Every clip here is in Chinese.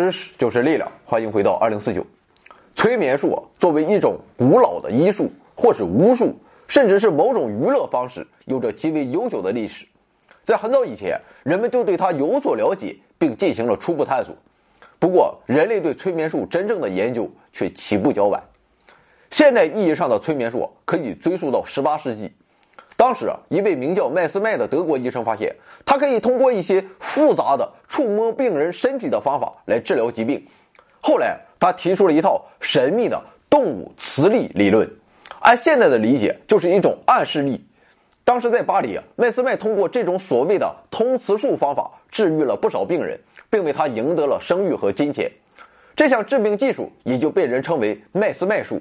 知识就是力量，欢迎回到二零四九。催眠术，作为一种古老的医术，或是巫术，甚至是某种娱乐方式，有着极为悠久的历史。在很早以前，人们就对它有所了解，并进行了初步探索。不过，人类对催眠术真正的研究却起步较晚。现代意义上的催眠术可以追溯到十八世纪。当时啊，一位名叫麦斯麦的德国医生发现，他可以通过一些复杂的触摸病人身体的方法来治疗疾病。后来，他提出了一套神秘的动物磁力理论，按现在的理解，就是一种暗示力。当时在巴黎啊，麦斯麦通过这种所谓的通磁术方法治愈了不少病人，并为他赢得了声誉和金钱。这项治病技术也就被人称为麦斯麦术。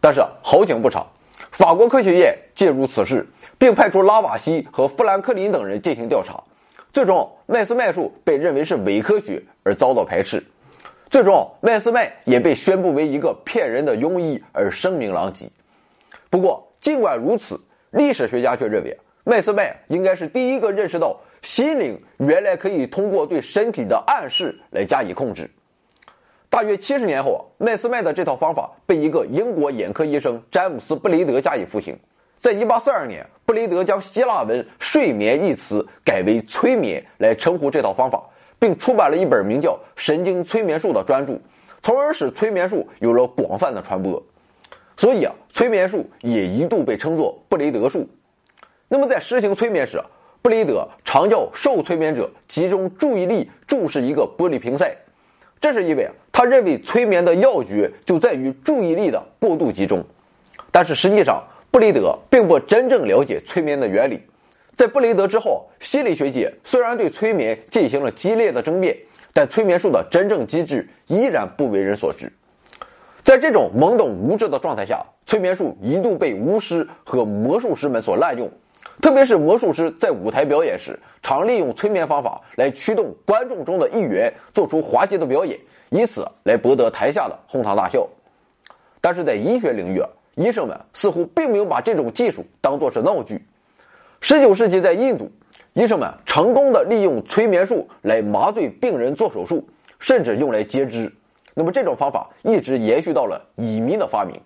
但是好景不长。法国科学院介入此事，并派出拉瓦锡和富兰克林等人进行调查。最终，麦斯麦术被认为是伪科学而遭到排斥。最终，麦斯麦也被宣布为一个骗人的庸医而声名狼藉。不过，尽管如此，历史学家却认为麦斯麦应该是第一个认识到心灵原来可以通过对身体的暗示来加以控制。大约七十年后啊，麦斯麦的这套方法被一个英国眼科医生詹姆斯·布雷德加以复兴。在1842年，布雷德将希腊文“睡眠”一词改为“催眠”来称呼这套方法，并出版了一本名叫《神经催眠术》的专著，从而使催眠术有了广泛的传播。所以啊，催眠术也一度被称作布雷德术。那么，在实行催眠时，布雷德常叫受催眠者集中注意力注视一个玻璃瓶塞。这是因为啊他认为催眠的要诀就在于注意力的过度集中，但是实际上布雷德并不真正了解催眠的原理。在布雷德之后，心理学界虽然对催眠进行了激烈的争辩，但催眠术的真正机制依然不为人所知。在这种懵懂无知的状态下，催眠术一度被巫师和魔术师们所滥用。特别是魔术师在舞台表演时，常利用催眠方法来驱动观众中的一员做出滑稽的表演，以此来博得台下的哄堂大笑。但是在医学领域，医生们似乎并没有把这种技术当作是闹剧。十九世纪在印度，医生们成功的利用催眠术来麻醉病人做手术，甚至用来截肢。那么这种方法一直延续到了乙醚的发明。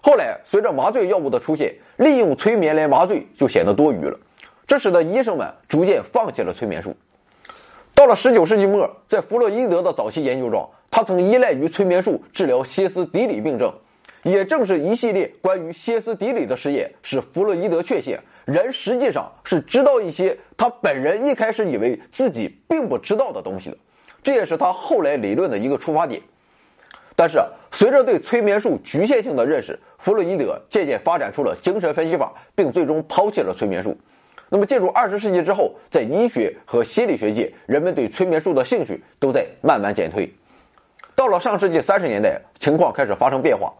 后来，随着麻醉药物的出现，利用催眠来麻醉就显得多余了，这使得医生们逐渐放弃了催眠术。到了19世纪末，在弗洛伊德的早期研究中，他曾依赖于催眠术治疗歇斯底里病症。也正是一系列关于歇斯底里的实验，使弗洛伊德确信人实际上是知道一些他本人一开始以为自己并不知道的东西的。这也是他后来理论的一个出发点。但是，随着对催眠术局限性的认识，弗洛伊德渐渐发展出了精神分析法，并最终抛弃了催眠术。那么，进入二十世纪之后，在医学和心理学界，人们对催眠术的兴趣都在慢慢减退。到了上世纪三十年代，情况开始发生变化。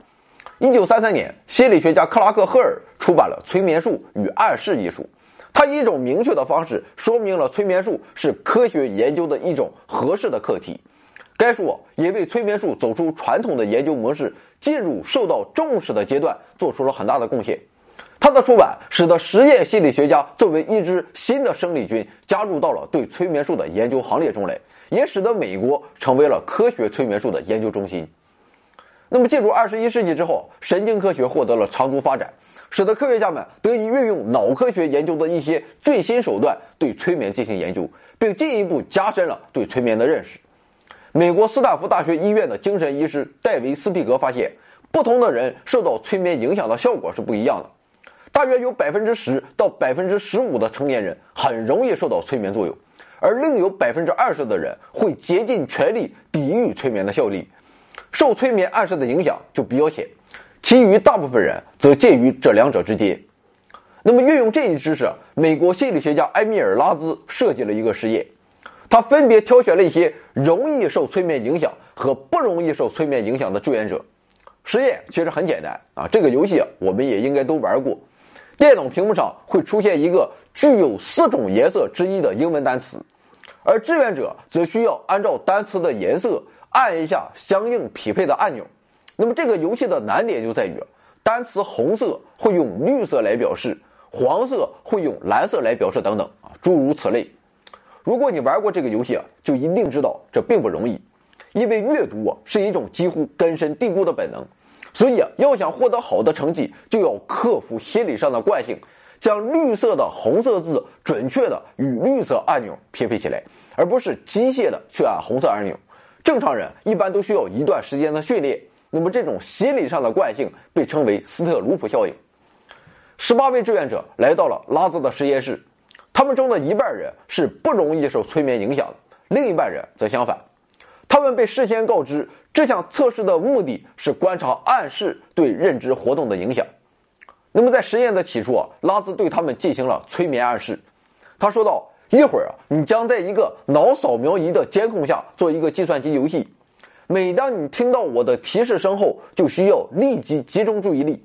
一九三三年，心理学家克拉克·赫尔出版了《催眠术与暗示》一书，他以一种明确的方式说明了催眠术是科学研究的一种合适的课题。该书也为催眠术走出传统的研究模式，进入受到重视的阶段做出了很大的贡献。它的出版使得实验心理学家作为一支新的生力军加入到了对催眠术的研究行列中来，也使得美国成为了科学催眠术的研究中心。那么，进入二十一世纪之后，神经科学获得了长足发展，使得科学家们得以运用脑科学研究的一些最新手段对催眠进行研究，并进一步加深了对催眠的认识。美国斯坦福大学医院的精神医师戴维斯皮格发现，不同的人受到催眠影响的效果是不一样的。大约有百分之十到百分之十五的成年人很容易受到催眠作用，而另有百分之二十的人会竭尽全力抵御催眠的效力，受催眠暗示的影响就比较浅。其余大部分人则介于这两者之间。那么，运用这一知识，美国心理学家埃米尔拉兹设计了一个实验。他分别挑选了一些容易受催眠影响和不容易受催眠影响的志愿者。实验其实很简单啊，这个游戏我们也应该都玩过。电脑屏幕上会出现一个具有四种颜色之一的英文单词，而志愿者则需要按照单词的颜色按一下相应匹配的按钮。那么这个游戏的难点就在于，单词红色会用绿色来表示，黄色会用蓝色来表示等等啊，诸如此类。如果你玩过这个游戏啊，就一定知道这并不容易。因为阅读是一种几乎根深蒂固的本能，所以啊，要想获得好的成绩，就要克服心理上的惯性，将绿色的红色字准确的与绿色按钮匹配起来，而不是机械的去按红色按钮。正常人一般都需要一段时间的训练。那么，这种心理上的惯性被称为斯特鲁普效应。十八位志愿者来到了拉兹的实验室，他们中的一半人是不容易受催眠影响的，另一半人则相反。他们被事先告知，这项测试的目的是观察暗示对认知活动的影响。那么，在实验的起初啊，拉兹对他们进行了催眠暗示。他说道：“一会儿啊，你将在一个脑扫描仪的监控下做一个计算机游戏。每当你听到我的提示声后，就需要立即集中注意力。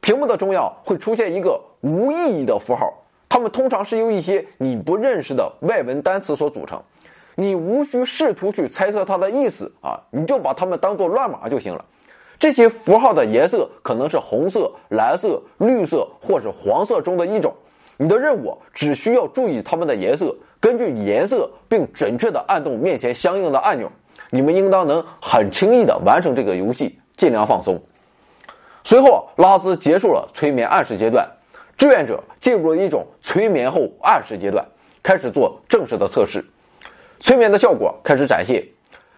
屏幕的中央会出现一个无意义的符号，它们通常是由一些你不认识的外文单词所组成。”你无需试图去猜测它的意思啊，你就把它们当做乱码就行了。这些符号的颜色可能是红色、蓝色、绿色或是黄色中的一种。你的任务只需要注意它们的颜色，根据颜色并准确的按动面前相应的按钮。你们应当能很轻易的完成这个游戏，尽量放松。随后，拉兹结束了催眠暗示阶段，志愿者进入了一种催眠后暗示阶段，开始做正式的测试。催眠的效果开始展现，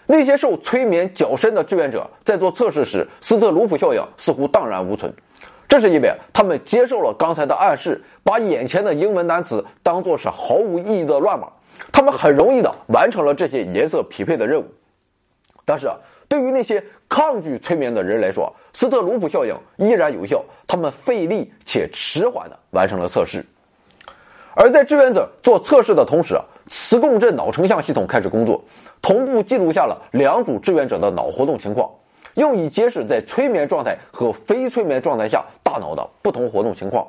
那些受催眠较深的志愿者在做测试时，斯特鲁普效应似乎荡然无存。这是因为他们接受了刚才的暗示，把眼前的英文单词当作是毫无意义的乱码，他们很容易的完成了这些颜色匹配的任务。但是，对于那些抗拒催眠的人来说，斯特鲁普效应依然有效，他们费力且迟缓的完成了测试。而在志愿者做测试的同时，磁共振脑成像系统开始工作，同步记录下了两组志愿者的脑活动情况，用以揭示在催眠状态和非催眠状态下大脑的不同活动情况。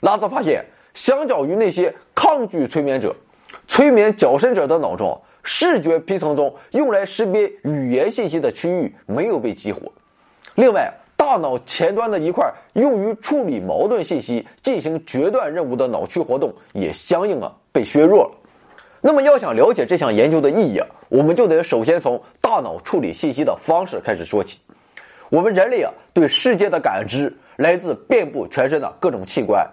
拉兹发现，相较于那些抗拒催眠者，催眠较深者的脑中，视觉皮层中用来识别语言信息的区域没有被激活。另外，大脑前端的一块用于处理矛盾信息、进行决断任务的脑区活动也相应啊被削弱了。那么，要想了解这项研究的意义啊，我们就得首先从大脑处理信息的方式开始说起。我们人类啊，对世界的感知来自遍布全身的各种器官，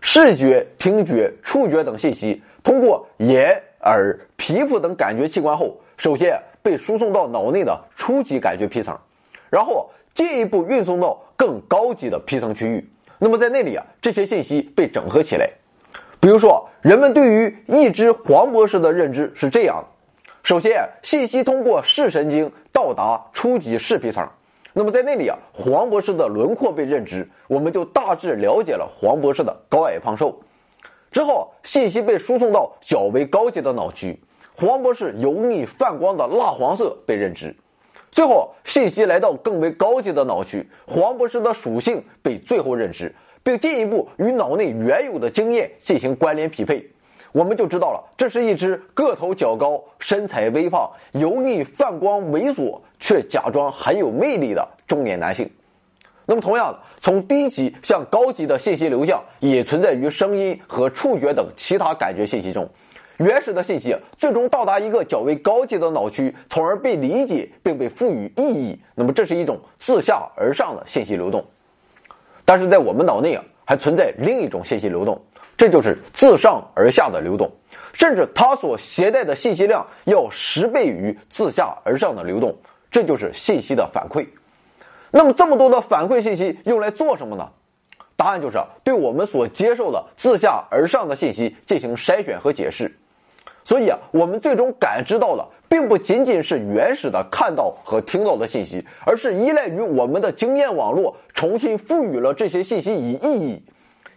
视觉、听觉、触觉等信息通过眼、耳、皮肤等感觉器官后，首先被输送到脑内的初级感觉皮层，然后进一步运送到更高级的皮层区域。那么在那里啊，这些信息被整合起来。比如说，人们对于一只黄博士的认知是这样的：首先，信息通过视神经到达初级视皮层，那么在那里啊，黄博士的轮廓被认知，我们就大致了解了黄博士的高矮胖瘦。之后，信息被输送到较为高级的脑区，黄博士油腻泛光的蜡黄色被认知。最后，信息来到更为高级的脑区，黄博士的属性被最后认知。并进一步与脑内原有的经验进行关联匹配，我们就知道了，这是一只个头较高、身材微胖、油腻泛光、猥琐却假装很有魅力的中年男性。那么，同样的，从低级向高级的信息流向也存在于声音和触觉等其他感觉信息中。原始的信息最终到达一个较为高级的脑区，从而被理解并被赋予意义。那么，这是一种自下而上的信息流动。但是在我们脑内啊，还存在另一种信息流动，这就是自上而下的流动，甚至它所携带的信息量要十倍于自下而上的流动，这就是信息的反馈。那么这么多的反馈信息用来做什么呢？答案就是对我们所接受的自下而上的信息进行筛选和解释。所以啊，我们最终感知到的，并不仅仅是原始的看到和听到的信息，而是依赖于我们的经验网络，重新赋予了这些信息以意义。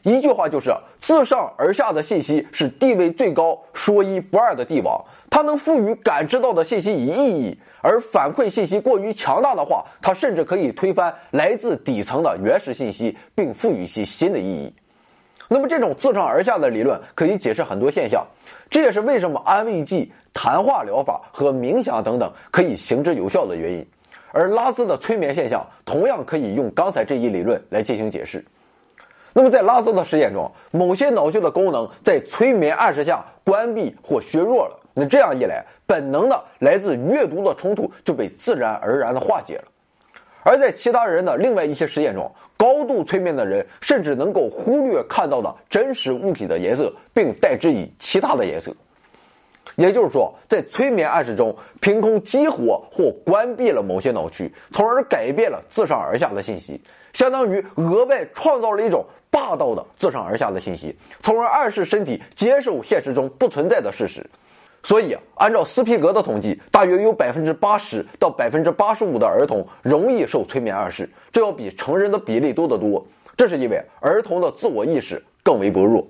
一句话就是：自上而下的信息是地位最高、说一不二的帝王，它能赋予感知到的信息以意义；而反馈信息过于强大的话，它甚至可以推翻来自底层的原始信息，并赋予其新的意义。那么，这种自上而下的理论可以解释很多现象，这也是为什么安慰剂、谈话疗法和冥想等等可以行之有效的原因。而拉兹的催眠现象同样可以用刚才这一理论来进行解释。那么，在拉兹的实验中，某些脑区的功能在催眠暗示下关闭或削弱了，那这样一来，本能的来自阅读的冲突就被自然而然的化解了。而在其他人的另外一些实验中，高度催眠的人甚至能够忽略看到的真实物体的颜色，并代之以其他的颜色。也就是说，在催眠暗示中，凭空激活或关闭了某些脑区，从而改变了自上而下的信息，相当于额外创造了一种霸道的自上而下的信息，从而暗示身体接受现实中不存在的事实。所以，按照斯皮格的统计，大约有百分之八十到百分之八十五的儿童容易受催眠暗示，这要比成人的比例多得多。这是因为儿童的自我意识更为薄弱。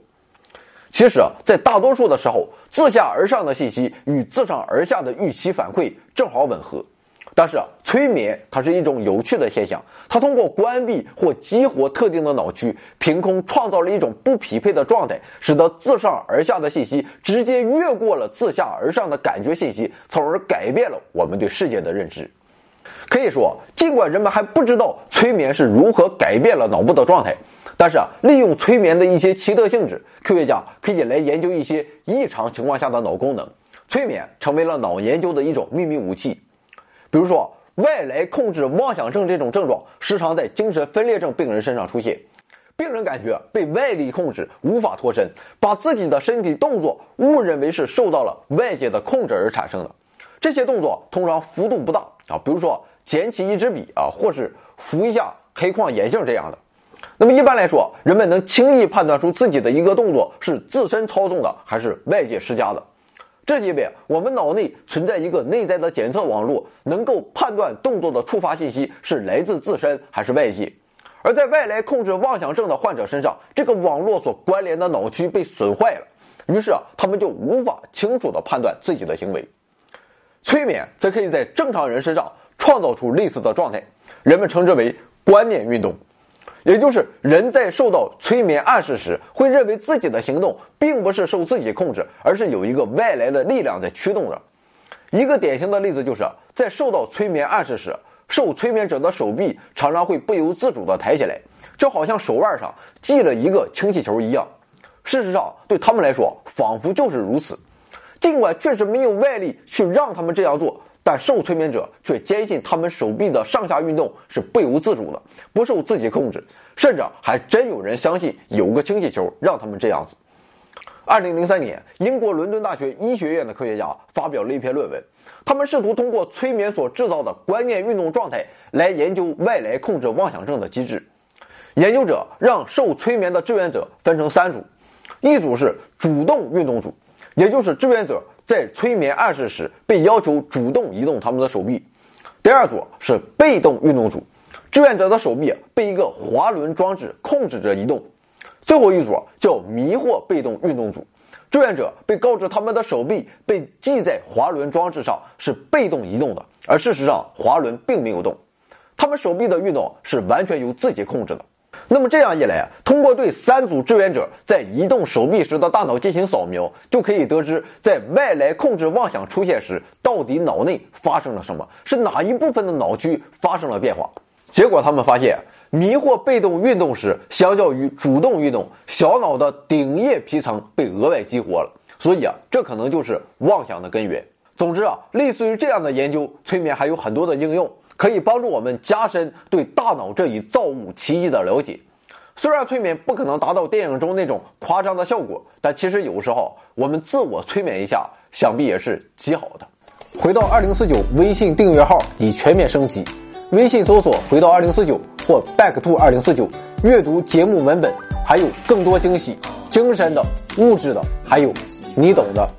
其实啊，在大多数的时候，自下而上的信息与自上而下的预期反馈正好吻合。但是啊，催眠它是一种有趣的现象，它通过关闭或激活特定的脑区，凭空创造了一种不匹配的状态，使得自上而下的信息直接越过了自下而上的感觉信息，从而改变了我们对世界的认知。可以说，尽管人们还不知道催眠是如何改变了脑部的状态。但是啊，利用催眠的一些奇特性质，科学家可以来研究一些异常情况下的脑功能。催眠成为了脑研究的一种秘密武器。比如说，外来控制妄想症这种症状时常在精神分裂症病人身上出现。病人感觉被外力控制，无法脱身，把自己的身体动作误认为是受到了外界的控制而产生的。这些动作通常幅度不大啊，比如说捡起一支笔啊，或是扶一下黑框眼镜这样的。那么一般来说，人们能轻易判断出自己的一个动作是自身操纵的还是外界施加的。这因为我们脑内存在一个内在的检测网络，能够判断动作的触发信息是来自自身还是外界。而在外来控制妄想症的患者身上，这个网络所关联的脑区被损坏了，于是啊，他们就无法清楚地判断自己的行为。催眠则可以在正常人身上创造出类似的状态，人们称之为观念运动。也就是人在受到催眠暗示时，会认为自己的行动并不是受自己控制，而是有一个外来的力量在驱动着。一个典型的例子就是在受到催眠暗示时，受催眠者的手臂常常会不由自主地抬起来，就好像手腕上系了一个氢气球一样。事实上，对他们来说，仿佛就是如此。尽管确实没有外力去让他们这样做。但受催眠者却坚信他们手臂的上下运动是不由自主的，不受自己控制，甚至还真有人相信有个氢气球让他们这样子。二零零三年，英国伦敦大学医学院的科学家发表了一篇论文，他们试图通过催眠所制造的观念运动状态来研究外来控制妄想症的机制。研究者让受催眠的志愿者分成三组，一组是主动运动组，也就是志愿者。在催眠暗示时，被要求主动移动他们的手臂。第二组是被动运动组，志愿者的手臂被一个滑轮装置控制着移动。最后一组叫迷惑被动运动组，志愿者被告知他们的手臂被系在滑轮装置上是被动移动的，而事实上滑轮并没有动，他们手臂的运动是完全由自己控制的。那么这样一来，通过对三组志愿者在移动手臂时的大脑进行扫描，就可以得知在外来控制妄想出现时，到底脑内发生了什么，是哪一部分的脑区发生了变化。结果他们发现，迷惑被动运动时，相较于主动运动，小脑的顶叶皮层被额外激活了。所以啊，这可能就是妄想的根源。总之啊，类似于这样的研究，催眠还有很多的应用。可以帮助我们加深对大脑这一造物奇迹的了解。虽然催眠不可能达到电影中那种夸张的效果，但其实有时候我们自我催眠一下，想必也是极好的。回到二零四九微信订阅号已全面升级，微信搜索“回到二零四九”或 “back to 二零四九”，阅读节目文本，还有更多惊喜，精神的、物质的，还有你懂的。